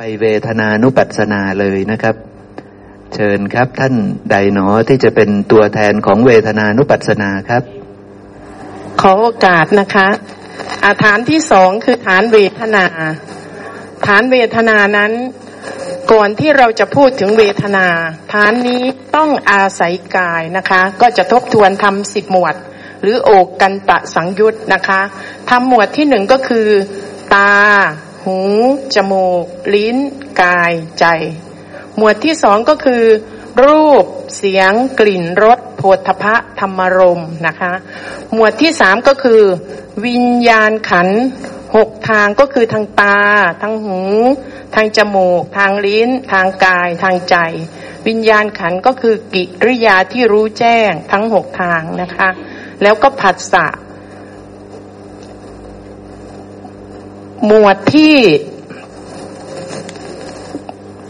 ไปเวทนานุปัสสนาเลยนะครับ เชิญครับท่านใดหนอที่จะเป็นตัวแทนของเวทนานุปัสสนาครับ ขอโอกาสนะคะ อาฐานที่สองคือฐานเวทนา ฐานเวทนานั้น ก่อนที่เราจะพูดถึงเวทนา ฐานนี้ต้องอาศัยกายนะคะ ก็จะทบทวนทำสิบหมวด หรือโอกกันตะสังยุตนะคะทำหมวดที่หนึ่งก็คือ ตา หู จมูก ลิ้น กาย ใจ หมวดที่สองก็คือ รูป เสียง กลิ่น รสโผฏฐะธรรมรมนะคะ หมวดที่สามก็คือ วิญญาณขันหกทางก็คือทางตา ทางหู ทางจมูก ทางลิ้น ทางกาย ทางใจ วิญญาณขันก็คือกิริยาที่รู้แจ้งทั้งหกทางนะคะ แล้วก็ผัสสะ หมวดที่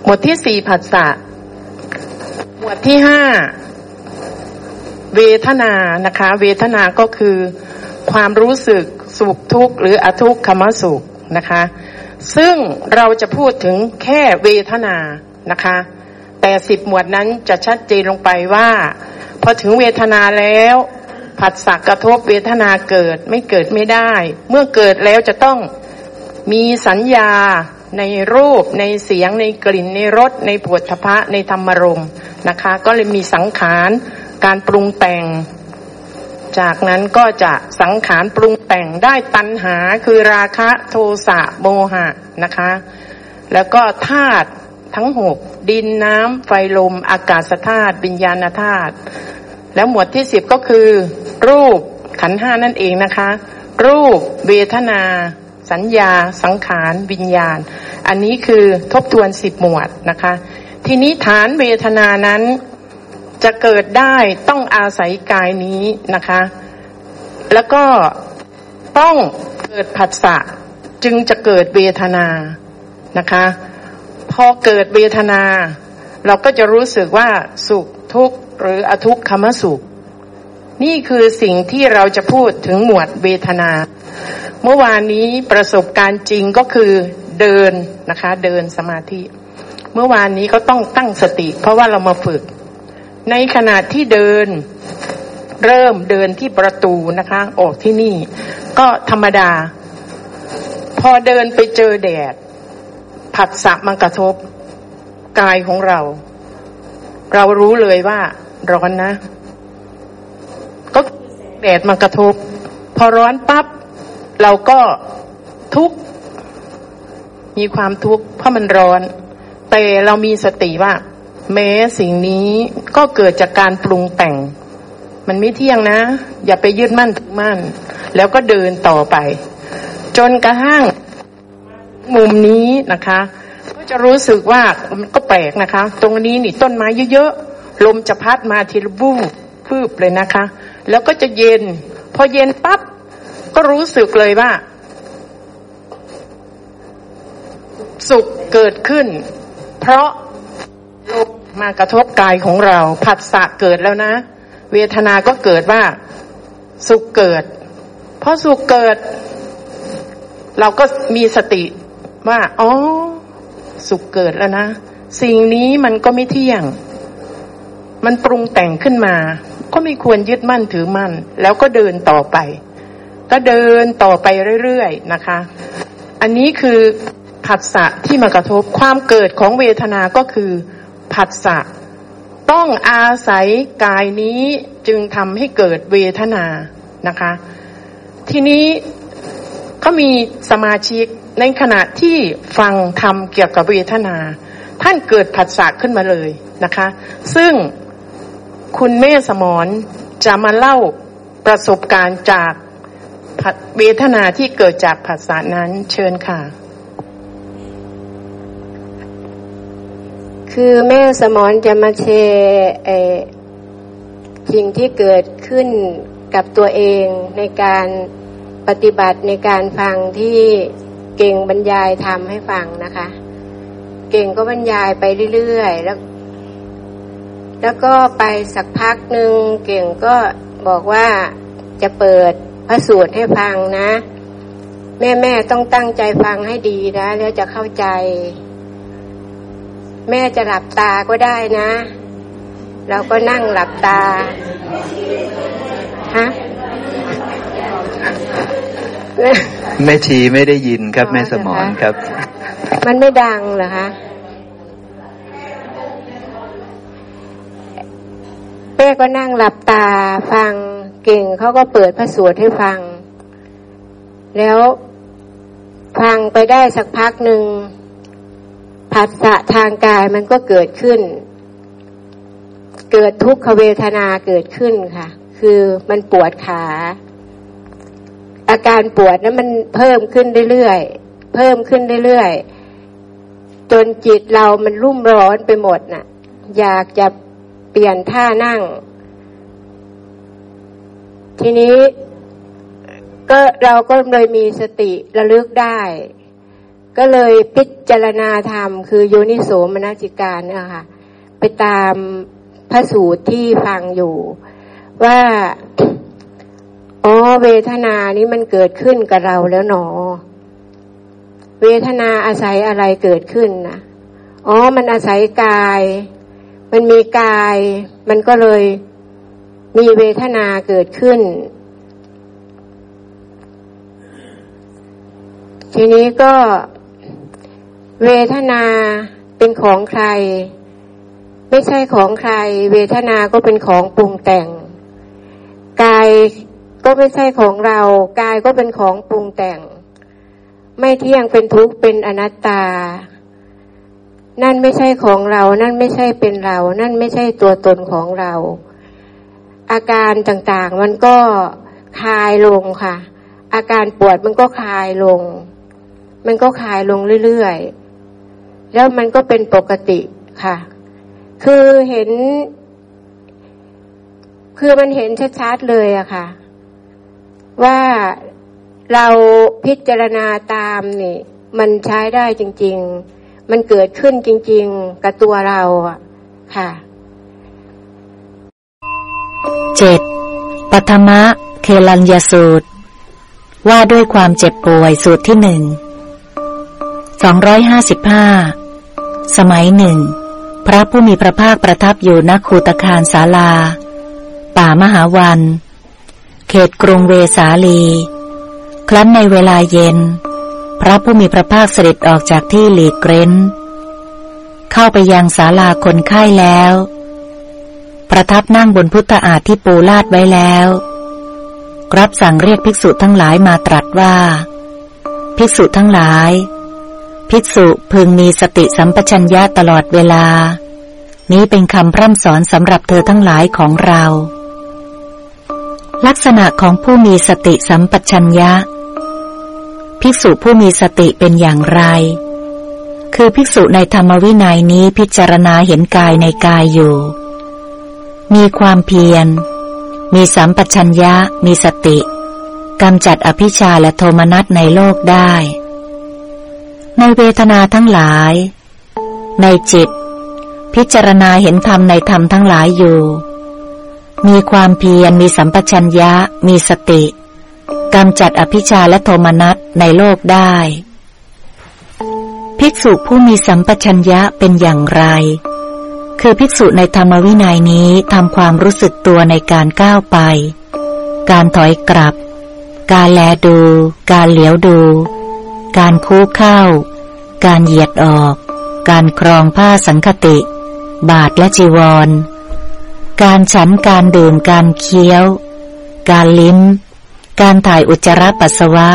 หมวดที่สี่ผัสสะหมวดที่ห้าเวทนานะคะ เวทนาก็คือ ความรู้สึกสุขทุกข์หรืออทุกขมสุขนะคะ ซึ่งเราจะพูดถึงแค่เวทนานะคะ แต่สิบหมวดนั้นจะชัดเจนลงไปว่า พอถึงเวทนาแล้วผัสสะกระทบเวทนาเกิดไม่เกิดไม่ได้ เมื่อเกิดแล้วจะต้อง มีสัญญาในรูปในเสียงในกลิ่นในรสในผวดทพะในธรรมรมนะคะ ก็เลยมีสังขารการปรุงแต่ง จากนั้นก็จะสังขารปรุงแต่งได้ตัณหาคือราคะโทสะโมหะนะคะ แล้วก็ธาตุทั้งหกดินน้ำไฟลมอากาศธาตุวิญญาณธาตุแล้วหมวดที่สิบก็คือ รูปขันห้านั่นเองนะคะ รูปเวทนา สัญญา สังขาร วิญญาณ อันนี้คือทบทวนสิบหมวดนะคะ ทีนี้ฐานเวทนานั้นจะเกิดได้ต้องอาศัยกายนี้นะคะ แล้วก็ต้องเกิดผัสสะจึงจะเกิดเวทนานะคะ พอเกิดเวทนา เราก็จะรู้สึกว่าสุขทุกข์หรืออทุกขมสุข นี่คือสิ่งที่เราจะพูดถึงหมวดเวทนา เมื่อวานนี้ประสบการณ์จริงก็คือเดินนะคะ เดินสมาธิ เมื่อวานนี้ก็ต้องตั้งสติ เพราะว่าเรามาฝึก ในขณะที่เดินเริ่มเดินที่ประตูนะคะ ออกที่นี่ ก็ธรรมดา พอเดินไปเจอแดด ผัสสะมันกระทบกายของเรา เรารู้เลยว่าร้อนนะ ก็แดดมันกระทบ พอร้อนปั๊บ เราก็ทุกข์มีความทุกข์เพราะมันร้อน แต่เรามีสติว่า แม้สิ่งนี้ก็เกิดจากการปรุงแต่ง มันไม่เที่ยงนะ อย่าไปยึดมั่นถือมั่น แล้วก็เดินต่อไป จนกระทั่งมุมนี้นะคะ ก็จะรู้สึกว่ามันก็แปลกนะคะ ตรงนี้นี่ต้นไม้เยอะๆลมจะพัดมาทีละบูบพืบเลยนะคะ แล้วก็จะเย็น พอเย็นปั๊บ ก็รู้สึกเลยว่า สุขเกิดขึ้น เพราะลมมากระทบกายของเรา ผัสสะเกิดแล้วนะ เวทนาก็เกิดว่า สุขเกิด เพราะสุขเกิด เราก็มีสติว่าอ๋อสุขเกิดแล้วนะ สิ่งนี้มันก็ไม่เที่ยง มันปรุงแต่งขึ้นมา ก็ไม่ควรยึดมั่นถือมั่น แล้วก็เดินต่อไป ก็เดินต่อไปเรื่อยๆนะคะ อันนี้คือผัสสะที่มากระทบความเกิดของเวทนาก็คือผัสสะต้องอาศัยกายนี้จึงทำให้เกิดเวทนานะคะ ทีนี้เขามีสมาชิกในขณะที่ฟังทำเกี่ยวกับเวทนา ท่านเกิดผัสสะขึ้นมาเลยนะคะ ซึ่งคุณแม่สมรจะมาเล่าประสบการณ์จาก เวทนาที่เกิดจากผัสสะนั้นเชิญค่ะ คือแม่สมอนจะมาแชร์สิ่งที่เกิดขึ้นกับตัวเองในการปฏิบัติในการฟังที่เก่งบรรยายทำให้ฟังนะคะ เก่งก็บรรยายไปเรื่อยๆแล้ว แล้วก็ไปสักพักหนึ่งเก่งก็บอกว่าจะเปิด พระสูตรให้ฟังนะ แม่แม่ต้องตั้งใจฟังให้ดีนะ แล้วจะเข้าใจ แม่จะหลับตาก็ได้นะ เราก็นั่งหลับตาฮะแม่ชีไม่ได้ยินครับ แม่สมอนครับ มันไม่ดังเหรอคะแม่ก็นั่งหลับตาฟัง เก่งเขาก็เปิดพระสวดให้ฟัง แล้วฟังไปได้สักพักหนึ่งผัสสะทางกายมันก็เกิดขึ้น เกิดทุกขเวทนาเกิดขึ้นค่ะ คือมันปวดขา อาการปวดนั้นมันเพิ่มขึ้นเรื่อยๆเพิ่มขึ้นเรื่อยๆจนจิตเรามันรุ่มร้อนไปหมดน่ะ อยากจะเปลี่ยนท่านั่ง ทีนี้ก็เราก็เลยมีสติระลึกได้ ก็เลยพิจารณาธรรม คือโยนิโสมนสิการเนี่ยค่ะ ไปตามพระสูตรที่ฟังอยู่ ว่าอ๋อเวทนานี้มันเกิดขึ้นกับเราแล้วหนอ เวทนาอาศัยอะไรเกิดขึ้นนะอ๋อมันอาศัยกาย มันมีกาย มันก็เลย มีเวทนาเกิดขึ้น ทีนี้ก็เวทนาเป็นของใคร ไม่ใช่ของใคร เวทนาก็เป็นของปรุงแต่ง กายก็ไม่ใช่ของเรา กายก็เป็นของปรุงแต่ง ไม่เที่ยงเป็นทุกข์เป็นอนัตตา นั่นไม่ใช่ของเรา นั่นไม่ใช่เป็นเรา นั่นไม่ใช่ตัวตนของเรา อาการต่างๆ มันก็คลายลงค่ะ อาการปวดมันก็คลายลง มันก็คลายลงเรื่อยๆ แล้วมันก็เป็นปกติค่ะ คือเห็น คือมันเห็นชัดๆเลยอะค่ะ ว่าเราพิจารณาตามนี่ มันใช้ได้จริง ๆ มันเกิดขึ้นจริง ๆ กับตัวเราอะค่ะ เจ็ดปฐมะเคลัญยสูตร ว่าด้วยความเจ็บป่วยสูตรที่หนึ่งสองร้อยห้าสิบห้าสมัยหนึ่ง พระผู้มีพระภาคประทับอยู่ณคูตคารศาลา ป่ามหาวัน เขตกรุงเวสาลี ครั้นในเวลาเย็น พระผู้มีพระภาคเสด็จออกจากที่หลีกเร้น เข้าไปยังศาลาคนไข้แล้ว ประทับนั่งบนพุทธอาฏที่ปูลาดไว้แล้ว รับสั่งเรียกภิกษุทั้งหลายมาตรัสว่า ภิกษุทั้งหลาย ภิกษุพึงมีสติสัมปชัญญะตลอดเวลา นี้เป็นคำพร่ำสอนสำหรับเธอทั้งหลายของเรา ลักษณะของผู้มีสติสัมปชัญญะ ภิกษุผู้มีสติเป็นอย่างไร คือภิกษุในธรรมวินัยนี้พิจารณาเห็นกายในกายอยู่ มีความเพียร มีสัมปชัญญะ มีสติกำจัดอภิชาและโทมนัสในโลกได้ ในเวทนาทั้งหลาย ในจิต พิจารณาเห็นธรรมในธรรมทั้งหลายอยู่ มีความเพียร มีสัมปชัญญะ มีสติกำจัดอภิชาและโทมนัสในโลกได้ ภิกษุผู้มีสัมปชัญญะเป็นอย่างไร คือภิกษุในธรรมวินัยนี้ทำความรู้สึกตัวในการก้าวไป การถอยกลับ การแลดู การเหลียวดู การคู่เข้า การเหยียดออก การครองผ้าสังคติ บาทและจีวร การฉันการดื่มการเคี้ยว การลิ้ม การถ่ายอุจจาระปัสสาวะ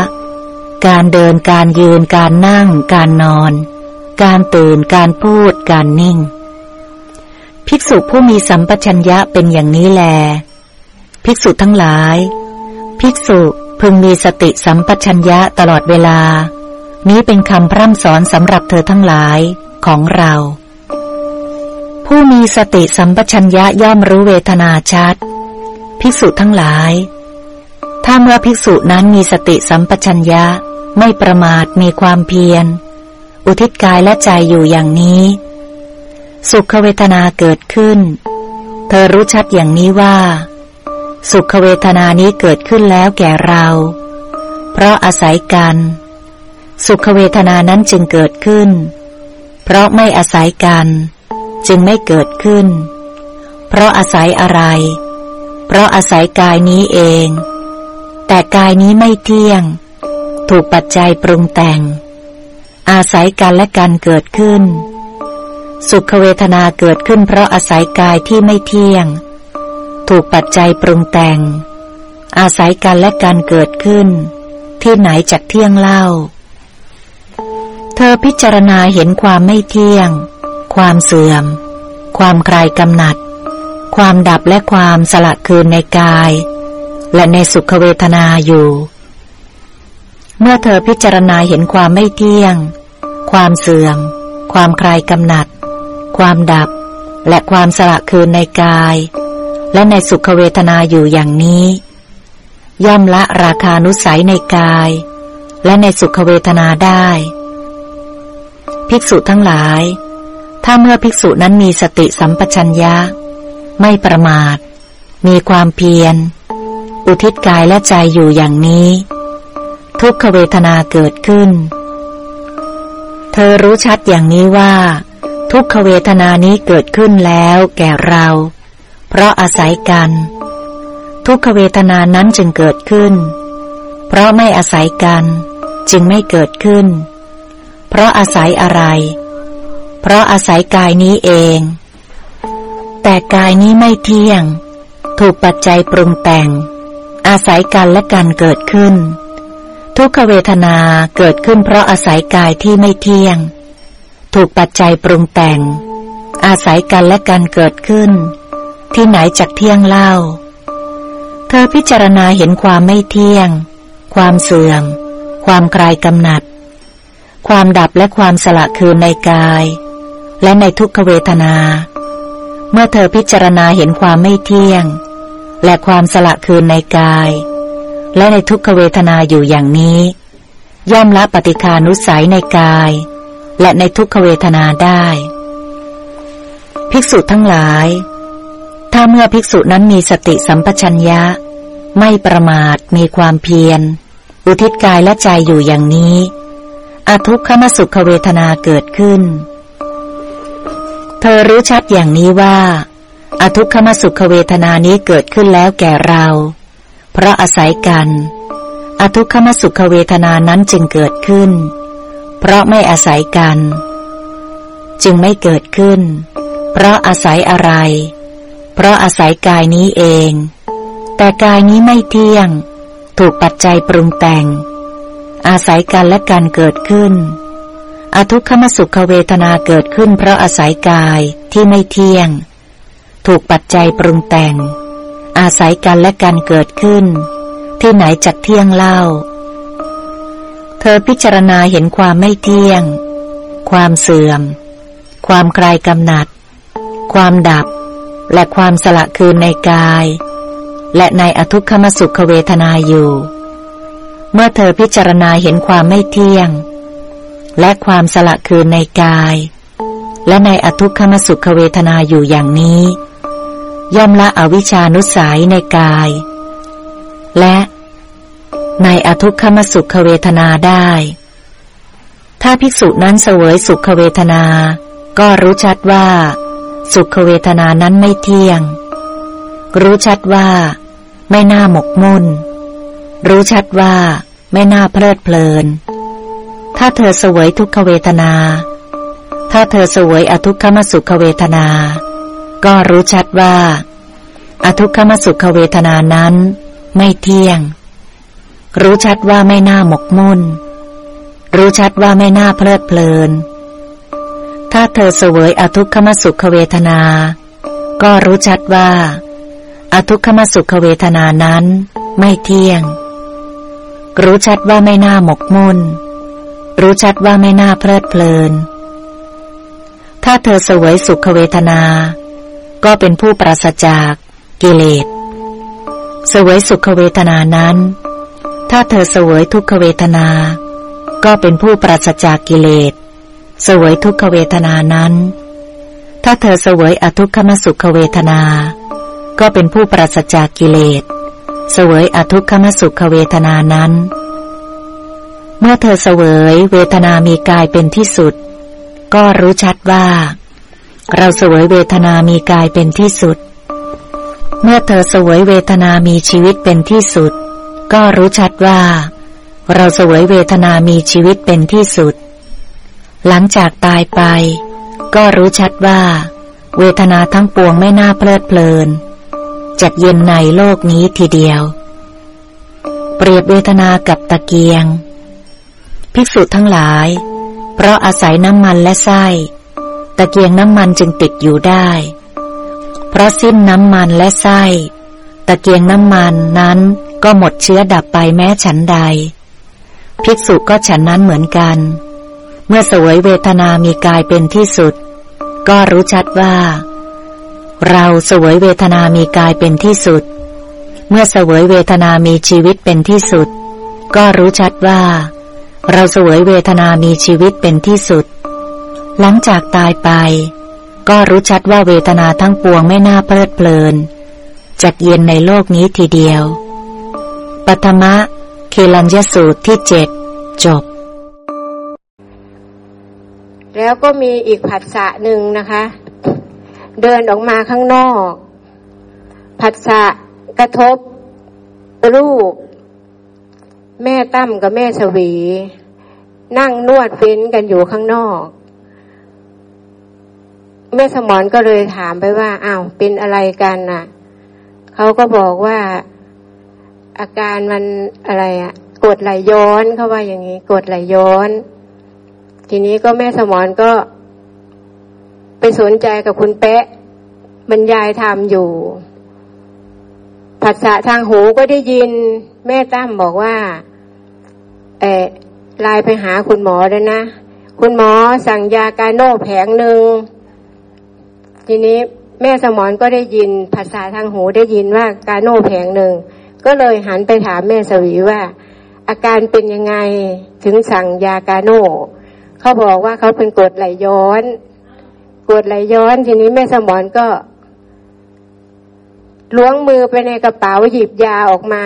การเดินการยืนการนั่ง การนอน การตื่นการพูดการนิ่ง ภิกษุผู้มีสัมปชัญญะเป็นอย่างนี้แล ภิกษุทั้งหลาย ภิกษุพึงมีสติสัมปชัญญะตลอดเวลา นี้เป็นคำพร่ำสอนสำหรับเธอทั้งหลายของเรา ผู้มีสติสัมปชัญญะย่อมรู้เวทนาชัด ภิกษุทั้งหลาย ถ้าเมื่อภิกษุนั้นมีสติสัมปชัญญะไม่ประมาทมีความเพียร อุทิศกายและใจอยู่อย่างนี้ สุขเวทนาเกิดขึ้น เธอรู้ชัดอย่างนี้ว่า สุขเวทนานี้เกิดขึ้นแล้วแก่เรา เพราะอาศัยกัน สุขเวทนานั้นจึงเกิดขึ้น เพราะไม่อาศัยกัน จึงไม่เกิดขึ้น เพราะอาศัยอะไร เพราะอาศัยกายนี้เอง แต่กายนี้ไม่เที่ยง ถูกปัจจัยปรุงแต่ง อาศัยกันและกันเกิดขึ้น สุขเวทนาเกิดขึ้นเพราะอาศัยกายที่ไม่เที่ยง ถูกปัจจัยปรุงแต่ง อาศัยกันและกันเกิดขึ้น ที่ไหนจากเที่ยงเล่า เธอพิจารณาเห็นความไม่เที่ยง ความเสื่อม ความคลายกำหนัด ความดับและความสละคืนในกาย และในสุขเวทนาอยู่ เมื่อเธอพิจารณาเห็นความไม่เที่ยง ความเสื่อม ความคลายกำหนัด ความดับ และความสละคืนในกาย และในสุขเวทนาอยู่อย่างนี้ ย่อมละราคานุสัยในกาย และในสุขเวทนาได้ ภิกษุทั้งหลาย ถ้าเมื่อภิกษุนั้นมีสติสัมปชัญญะ ไม่ประมาท มีความเพียร อุทิศกายและใจอยู่อย่างนี้ ทุกขเวทนาเกิดขึ้นเธอรู้ชัดอย่างนี้ว่า ทุกขเวทนานี้เกิดขึ้นแล้วแก่เรา เพราะอาศัยกัน ทุกขเวทนานั้นจึงเกิดขึ้น เพราะไม่อาศัยกัน จึงไม่เกิดขึ้น เพราะอาศัยอะไร เพราะอาศัยกายนี้เอง แต่กายนี้ไม่เที่ยง ถูกปัจจัยปรุงแต่ง อาศัยกันและกันเกิดขึ้น ทุกขเวทนาเกิดขึ้นเพราะอาศัยกายที่ไม่เที่ยง ถูกปัจจัยปรุงแต่ง อาศัยกันและกันเกิดขึ้น ที่ไหนจากเที่ยงเล่า เธอพิจารณาเห็นความไม่เที่ยง ความเสื่อม ความคลายกำหนัด ความดับและความสละคืนในกาย และในทุกขเวทนา เมื่อเธอพิจารณาเห็นความไม่เที่ยง และความสละคืนในกาย และในทุกขเวทนาอยู่อย่างนี้ย่อมละปฏิคานุสัยในกาย และในทุกขเวทนาได้ ภิกษุทั้งหลาย ถ้าเมื่อภิกษุนั้นมีสติสัมปชัญญะ ไม่ประมาทมีความเพียร อุทิศกายและใจอยู่อย่างนี้อาทุกขมสุขเวทนาเกิดขึ้น เธอรู้ชัดอย่างนี้ว่าอาทุกขมสุขเวทนานี้เกิดขึ้นแล้วแก่เรา เพราะอาศัยกันอาทุกขมสุขเวทนานั้นจึงเกิดขึ้น เพราะไม่อาศัยกัน จึงไม่เกิดขึ้น เพราะอาศัยอะไร เพราะอาศัยกายนี้เอง แต่กายนี้ไม่เที่ยง ถูกปัจจัยปรุงแต่ง อาศัยกันและกันเกิดขึ้น อทุกขมสุขเวทนาเกิดขึ้น เพราะอาศัยกายที่ไม่เที่ยง ถูกปัจจัยปรุงแต่ง อาศัยกันและกันเกิดขึ้น ที่ไหนจักเที่ยงเล่า เธอพิจารณาเห็นความไม่เที่ยง ความเสื่อม ความคลายกำหนัด ความดับ และความสละคืนในกาย และในอทุกขมสุขเวทนาอยู่ เมื่อเธอพิจารณาเห็นความไม่เที่ยง และความสละคืนในกาย และในอทุกขมสุขเวทนาอยู่อย่างนี้ ย่อมละอวิชานุสัยในกาย และ ในอทุกขมสุขเวทนาได้ ถ้าภิกษุนั้นเสวยสุขเวทนา ก็รู้ชัดว่า สุขเวทนานั้นไม่เที่ยง รู้ชัดว่า ไม่น่าหมกมุ่น รู้ชัดว่า ไม่น่าเพลิดเพลิน ถ้าเธอเสวยทุกขเวทนา ถ้าเธอเสวยอทุกขมสุขเวทนา ก็รู้ชัดว่า อทุกขมสุขเวทนานั้น ไม่เที่ยง รู้ชัดว่าไม่น่าหมกมุ่น รู้ชัดว่าไม่น่าเพลิดเพลิน ถ้าเธอเสวยอทุกขมสุขเวทนา ก็รู้ชัดว่า อทุกขมสุขเวทนานั้น ไม่เที่ยง รู้ชัดว่าไม่น่าหมกมุ่น รู้ชัดว่าไม่น่าเพลิดเพลิน ถ้าเธอเสวยสุขเวทนา ก็เป็นผู้ปราศจากกิเลส เสวยสุขเวทนานั้น ถ้าเธอเสวยทุกขเวทนา ก็เป็นผู้ปราศจากกิเลส เสวยทุกขเวทนานั้น ถ้าเธอเสวยอทุกขมสุขเวทนา ก็เป็นผู้ปราศจากกิเลส เสวยอทุกขมสุขเวทนานั้น เมื่อเธอเสวยเวทนามีกายเป็นที่สุด ก็รู้ชัดว่า เราเสวยเวทนามีกายเป็นที่สุด เมื่อเธอเสวยเวทนามีชีวิตเป็นที่สุด ก็รู้ชัดว่า เราสวยเวทนามีชีวิตเป็นที่สุด หลังจากตายไป ก็รู้ชัดว่า เวทนาทั้งปวงไม่น่าเพลิดเพลิน จัดเย็นในโลกนี้ทีเดียว เปรียบเวทนากับตะเกียง ภิกษุทั้งหลาย เพราะอาศัยน้ำมันและไส้ ตะเกียงน้ำมันจึงติดอยู่ได้ เพราะสิ้นน้ำมันและไส้ ตะเกียงน้ำมันนั้น ก็หมดเชื้อดับไปแม้ฉันใด ภิกษุก็ฉันนั้นเหมือนกัน เมื่อสวยเวทนามีกายเป็นที่สุด ก็รู้ชัดว่า เราสวยเวทนามีกายเป็นที่สุด เมื่อสวยเวทนามีชีวิตเป็นที่สุด ก็รู้ชัดว่า เราสวยเวทนามีชีวิตเป็นที่สุด หลังจากตายไป ก็รู้ชัดว่าเวทนาทั้งปวงไม่น่าเพลิดเพลินจักเย็นในโลกนี้ทีเดียว ปัทมะเคลัญยสูตรที่เจ็ดจบ แล้วก็มีอีกผัสสะหนึ่งนะคะ เดินออกมาข้างนอก ผัสสะกระทบ รูป แม่ตั้มกับแม่สวี นั่งนวดเฟ้นกันอยู่ข้างนอก แม่สมอนก็เลยถามไปว่าอ้าวเป็นอะไรกันน่ะ เขาก็บอกว่า อาการมันอะไรอะกดไหลย้อนเขาว่าอย่างนี้กดไหลย้อน ทีนี้ก็แม่สมอนก็ ไปสนใจกับคุณแปะบรรยายธรรมอยู่ผัสสะทางหูก็ได้ยิน แม่ตั้มบอกว่าเออไลน์ไปหาคุณหมอแล้วนะ คุณหมอสั่งยากาโน่แผงหนึ่งทีนี้แม่สมอนก็ได้ยินภาษาทางหูได้ยินว่ากาโน่แผงหนึ่ง ก็เลยหันไปถามแม่สวีว่า อาการเป็นยังไงถึงสั่งยากาโน่เขาบอกว่าเขาเป็นกดไหลย้อนกดไหลย้อนทีนี้แม่สมอนก็ล้วงมือไปในกระเป๋าหยิบยาออกมา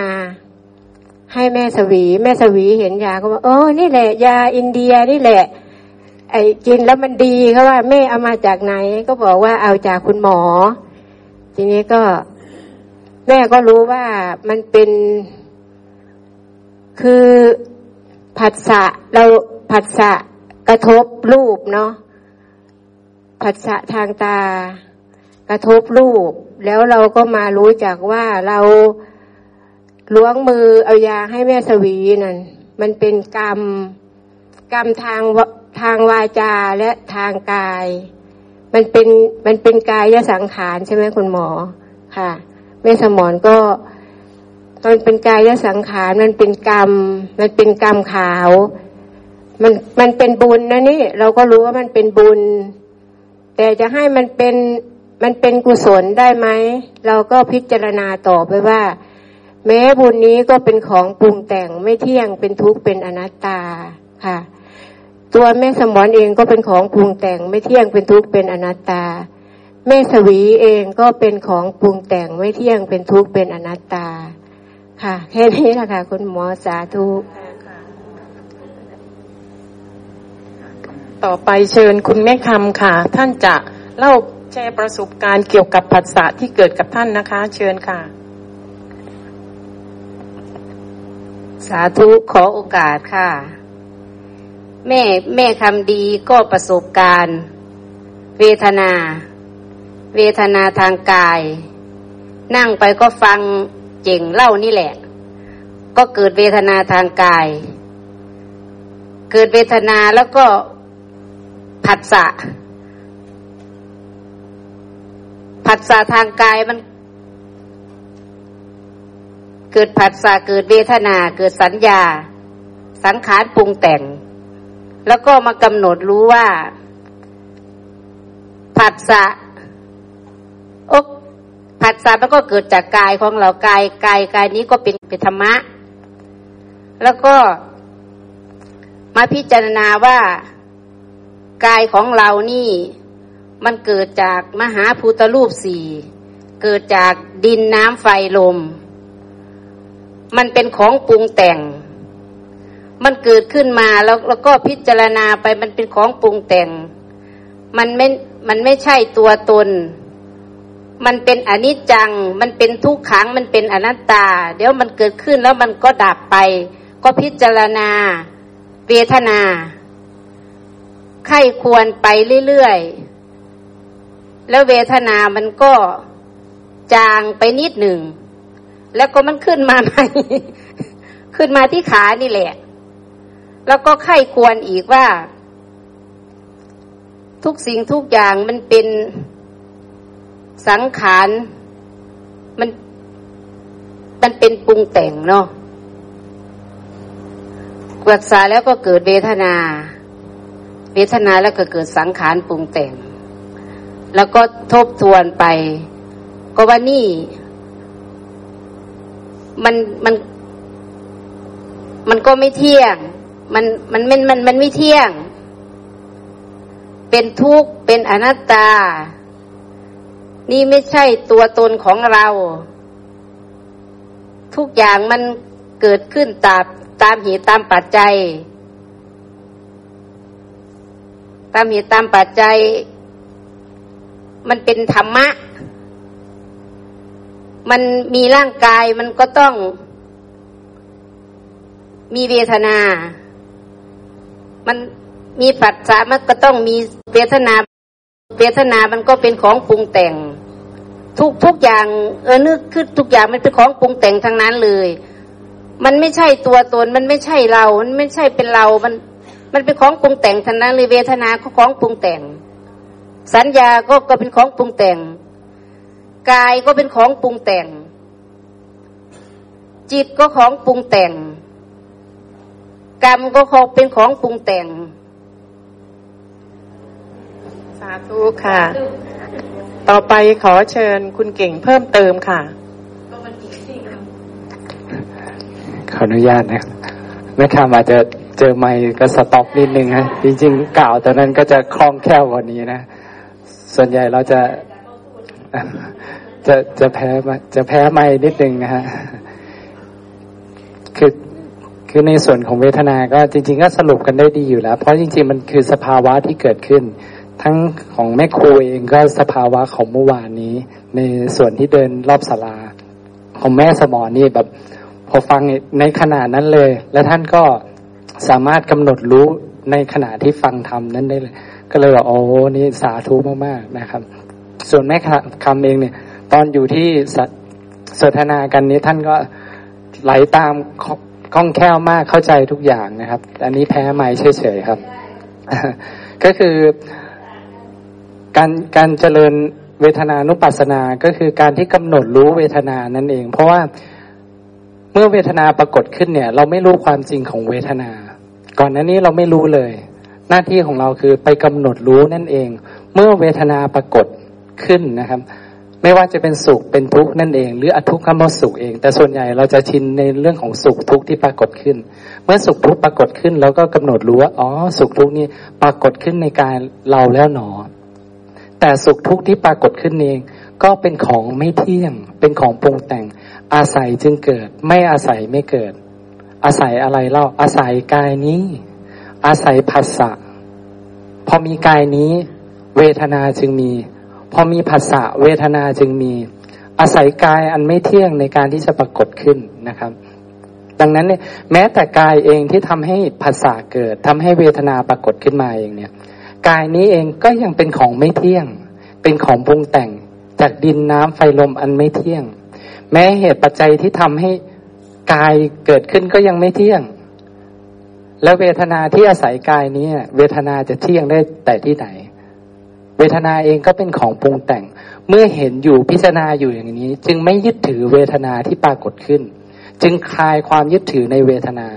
ให้แม่สวีแม่สวีเห็นยาก็ว่าเออนี่แหละ ยาอินเดียนี่แหละ ไอ้กินแล้วมันดีเขาว่าแม่เอามาจากไหน ก็บอกว่าเอาจากคุณหมอ ทีนี้ก็ แม่ก็รู้ว่ามันเป็นคือผัสสะเราผัสสะกระทบรูปเนาะผัสสะทางตา กระทบรูป แล้วเราก็มารู้จักว่าเราล้วงมือเอายาให้แม่สวีนั่นมันเป็นกรรม กรรมทางทางวาจาและทางกาย มันเป็นมันเป็นกายสังขารใช่ไหมคุณหมอค่ะ แม่สมอนก็มันเป็นกายสังขารมันเป็นกรรม มันเป็นกรรมขาว มันมันเป็นบุญนะนี่ เราก็รู้ว่ามันเป็นบุญ แต่จะให้มันเป็นมันเป็นกุศลได้ไหม เราก็พิจารณาต่อไปว่า แม้บุญนี้ก็เป็นของปรุงแต่งไม่เที่ยงเป็นทุกข์เป็นอนัตตาค่ะ ตัวแม่สมอนเองก็เป็นของปรุงแต่งไม่เที่ยงเป็นทุกข์เป็นอนัตตา แม่สวีเองก็เป็นของปรุงแต่งไม่เที่ยงเป็นทุกข์เป็นอนัตตา ค่ะแค่นี้แหละค่ะ คุณหมอสาธุต่อไปเชิญคุณแม่คำค่ะ ท่านจะเล่าแชร์ประสบการณ์เกี่ยวกับผัสสะที่เกิดกับท่านนะคะ เชิญค่ะ สาธุขอโอกาสค่ะ แม่แม่คำดีก็ประสบการณ์ เวทนา เวทนาทางกาย นั่งไปก็ฟังเจ๋งเล่านี่แหละ ก็เกิดเวทนาทางกาย เกิดเวทนาแล้วก็ผัสสะผัสสะทางกายมัน เกิดผัสสะเกิดเวทนา เกิดสัญญา สังขารปรุงแต่ง แล้วก็มากำหนดรู้ว่าผัสสะ ผัสสะมันก็เกิดจากกายของเรากายกายกายนี้ก็เป็นเป็นธรรมะ แล้วก็มาพิจารณาว่ากายของเรานี่ มันเกิดจากมหาภูตรูปสี่เกิดจากดินน้ำไฟลม มันเป็นของปรุงแต่ง มันเกิดขึ้นมาแล้วแล้วก็พิจารณาไปมันเป็นของปรุงแต่ง มันไม่มันไม่ใช่ตัวตน มันเป็นอนิจจัง มันเป็นทุกขัง มันเป็นอนัตตา เดี๋ยวมันเกิดขึ้นแล้วมันก็ดับไป ก็พิจารณา เวทนา ไข้ควรไปเรื่อยๆ แล้วเวทนามันก็จางไปนิดหนึ่ง แล้วก็มันขึ้นมาใหม่ขึ้นมาที่ขานี่แหละ แล้วก็ไข้ควรอีกว่า ทุกสิ่งทุกอย่างมันเป็น สังขารมัน มันเป็นปรุงแต่งเนาะรักษาแล้วก็เกิดเวทนา เวทนาแล้วก็เกิดสังขารปรุงแต่ง แล้วก็ทบทวนไป ก็ว่านี่มันมันมันก็ไม่เที่ยง มันมันมันมันมันไม่เที่ยง เป็นทุกข์ เป็นอนัตตา นี่ไม่ใช่ตัวตนของเรา ทุกอย่างมันเกิดขึ้นตามตามเหตุตามปัจจัย ตามเหตุตามปัจจัย มันเป็นธรรมะ มันมีร่างกายมันก็ต้องมีเวทนา มันมีปัจจัยมันก็ต้องมีเวทนา เวทนา มันก็เป็นของปรุงแต่ง ทุกทุกอย่างเออนึกคือทุกอย่างมันเป็นของปรุงแต่งทั้งนั้นเลย มันไม่ใช่ตัวตน มันไม่ใช่เรา มันไม่ใช่เป็นเรา มัน มันเป็นของปรุงแต่งทันนั้นเลยเวทนาก็ของปรุงแต่ง สัญญาก็ก็เป็นของปรุงแต่ง กายก็เป็นของปรุงแต่ง จิตก็ของปรุงแต่ง กรรมก็ของเป็นของปรุงแต่งาธุค่ะ ต่อไปขอเชิญคุณเก่งเพิ่มเติมค่ะขออนุญาตนะแม่ค้ามาจะเจอไม่ก็สต็อปนิดนึงฮะจริงๆกล่าวตอนนั้นก็จะคล่องแคล่วกว่านี้นะ ส่วนใหญ่เราจะ จะจะแพ้จะแพ้ไม่นิดนึงนะฮะคือคือในส่วนของเวทนา ก็จริง ๆ ก็สรุปกันได้ดีอยู่แล้ว เพราะจริง ๆ มันคือสภาวะที่เกิดขึ้น ทั้งของแม่ครูเองก็สภาวะของเมื่อวานนี้ ในส่วนที่เดินรอบศาลาของแม่สมอนี่แบบ พอฟังในขณะนั้นเลย แล้วท่านก็สามารถกำหนดรู้ในขณะที่ฟังธรรมนั้นได้เลย ก็เลยว่าโอ้นี่สาธุมากๆนะครับ ส่วนแม่คำเองเนี่ย ตอนอยู่ที่สนทนากันนี้ท่านก็ไหลตามคล่องแคล่วมากเข้าใจทุกอย่างนะครับ อันนี้แพ้ไม่เฉยๆครับ ก็คือ การการเจริญเวทนานุปัสสนา ก็คือการที่กำหนดรู้เวทนานั่นเอง เพราะว่าเมื่อเวทนาปรากฏขึ้นเนี่ย เราไม่รู้ความจริงของเวทนา ก่อนหน้านี้เราไม่รู้เลย หน้าที่ของเราคือไปกำหนดรู้นั่นเอง เมื่อเวทนาปรากฏขึ้นนะครับ ไม่ว่าจะเป็นสุขเป็นทุกข์นั่นเอง หรืออทุกขมสุขเอง แต่ส่วนใหญ่เราจะชินในเรื่องของสุขทุกข์ที่ปรากฏขึ้น เมื่อสุขทุกข์ปรากฏขึ้นแล้วก็กำหนดรู้ว่าอ๋อสุขทุกข์นี้ปรากฏขึ้นในกายเราแล้วหนอ แต่สุขทุกข์ที่ปรากฏขึ้นเอง ก็เป็นของไม่เที่ยง เป็นของปรุงแต่ง อาศัยจึงเกิด ไม่อาศัยไม่เกิด อาศัยอะไรเล่า อาศัยกายนี้ อาศัยภาษะพอมีกายนี้ เวทนาจึงมี พอมีภาษะเวทนาจึงมี อาศัยกายอันไม่เที่ยงในการที่จะปรากฏขึ้นนะครับดังนั้นเนี่ยแม้แต่กายเองที่ทำให้ภาษาเกิดทำให้เวทนาปรากฏขึ้นมาเองเนี่ย กายนี้เองก็ยังเป็นของไม่เที่ยง เป็นของปรุงแต่งจากดินน้ำไฟลมอันไม่เที่ยง แม้เหตุปัจจัยที่ทำให้กายเกิดขึ้นก็ยังไม่เที่ยง แล้วเวทนาที่อาศัยกายนี้เวทนาจะเที่ยงได้แต่ที่ไหน เวทนาเองก็เป็นของปรุงแต่ง เมื่อเห็นอยู่พิจารณาอยู่อย่างนี้ จึงไม่ยึดถือเวทนาที่ปรากฏขึ้น จึงคลายความยึดถือในเวทนา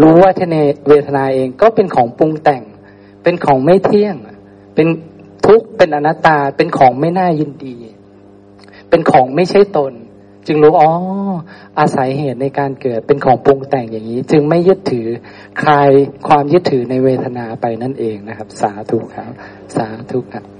รู้ว่าทนเวทนาเองก็เป็นของปรุงแต่ง เป็นของไม่เที่ยง เป็นทุกข์เป็นอนัตตา เป็นของไม่น่ายินดี เป็นของไม่ใช่ตน จึงรู้อ๋ออาศัยเหตุในการเกิดเป็นของปรุงแต่งอย่างนี้ จึงไม่ยึดถือคลายความยึดถือในเวทนาไปนั่นเองนะครับ สาธุครับ สาธุครับ